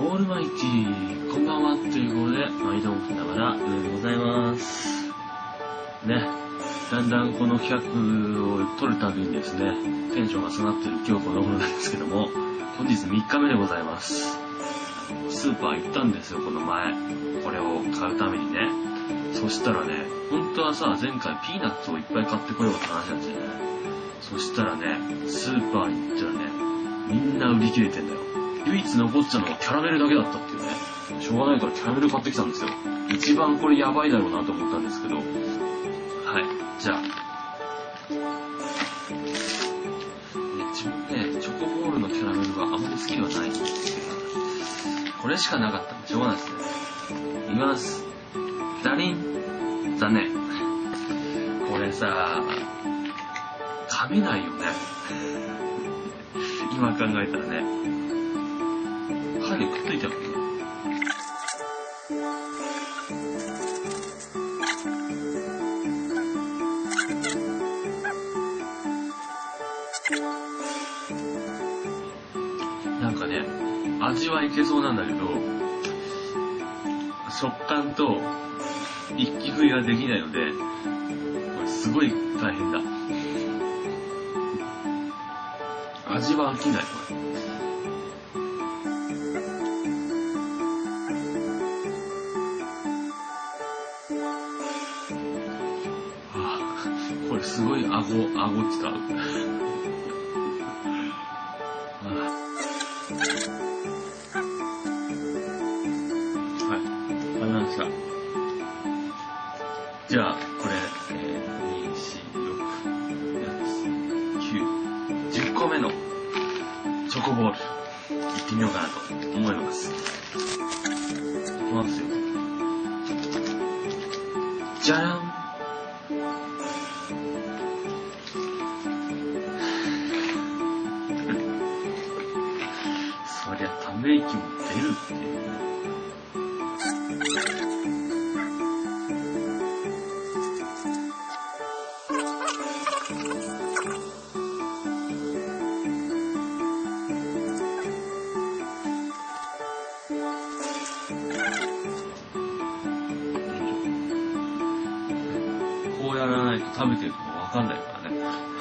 オールマイティー、こんばんは、ということで、毎度起きながら、上でございます。ね、だんだんこの企画を撮るたびにですね、テンションが下がってる今日この頃なんですけども、本日3日目でございます。スーパー行ったんですよ、この前。これを買うためにね。そしたらね、本当はさ、前回ピーナッツをいっぱい買ってこようって話なんですよね。そしたらね、スーパーに行ったらね、みんな売り切れてんだよ。唯一残ってたのがキャラメルだけだったっていうね。しょうがないからキャラメル買ってきたんですよ。一番これやばいだろうなと思ったんですけど。はい。じゃあ。ね、自分ね、チョコボールのキャラメルがあんまり好きではないんですけど、これしかなかったんでしょうがないですね。いきます。ダリン残念。これさ、噛めないよね。今考えたらね。歯にくっついちゃう。なんかね、味はいけそうなんだけど、食感と一気食いができないので、すごい大変だ。味は飽きない、これ。すごい顎、顎使う。はい、ました。じゃあ、これ、えー、2、4、6、8、9、10個目のチョコボール、いってみようかなと思います。いきますよ。じゃらんそりゃため息も出るっていう。こうやらないと食べてるのわかんないからね。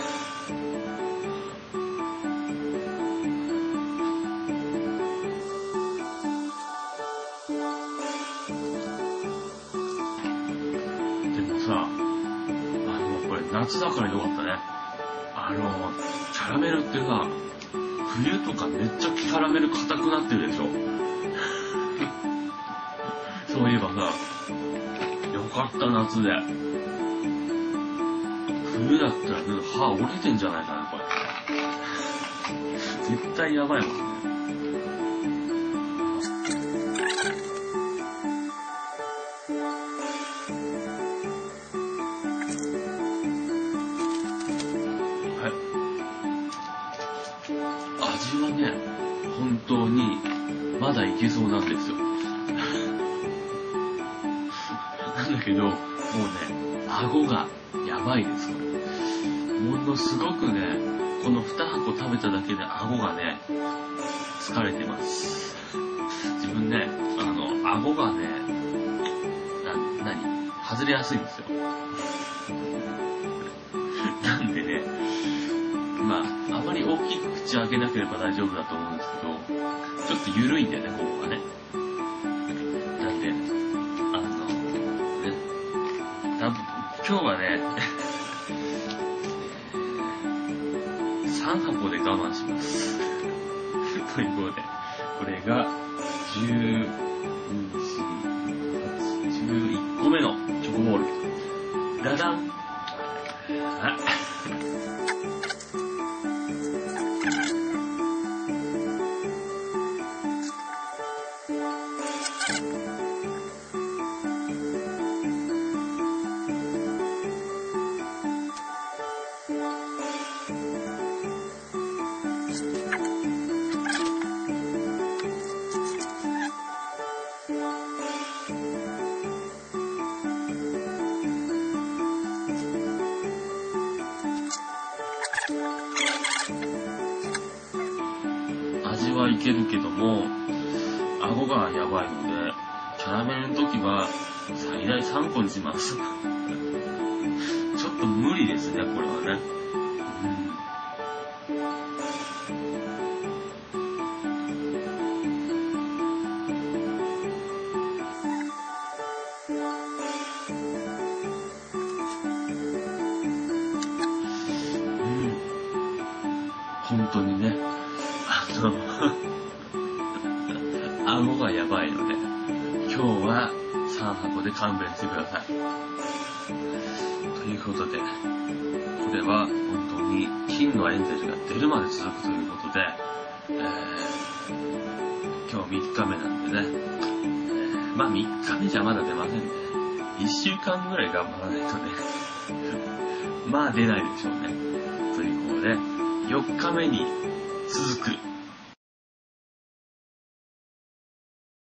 夏だからよかったね。あの、キャラメルってさ、冬とかめっちゃキャラメル硬くなってるでしょ？そういえばさ、よかった夏で。冬だったら歯折れてんじゃないかな、これ。絶対やばいもんね。はね、本当にまだいけそうなんですよ。なんだけど、もうね、顎がやばいです、これ。ものすごくね、この2箱食べただけで顎がね、疲れてます。自分ね、あの、顎がね、な、なに外れやすいんですよ。あ、まり大きく口を開けなければ大丈夫だと思うんですけど、ちょっと緩いんだよね、ここがね。なんで、あの、ね、多分今日はね、3箱で我慢します。ということで、これが、10、11個目のチョコボール。ダダンはいけるけども、顎がやばいので、キャラメルの時は最大3個にします。ちょっと無理ですね、これはね。本あの、顎がやばいので、今日は3箱で勘弁してください。ということで、これは本当に金のエンゼルが出るまで続くということで、えー、今日3日目なんでね、えー、まあ3日目じゃまだ出ませんね。1週間ぐらい頑張らないとね、まあ出ないでしょうね。ということで、4日目に続く。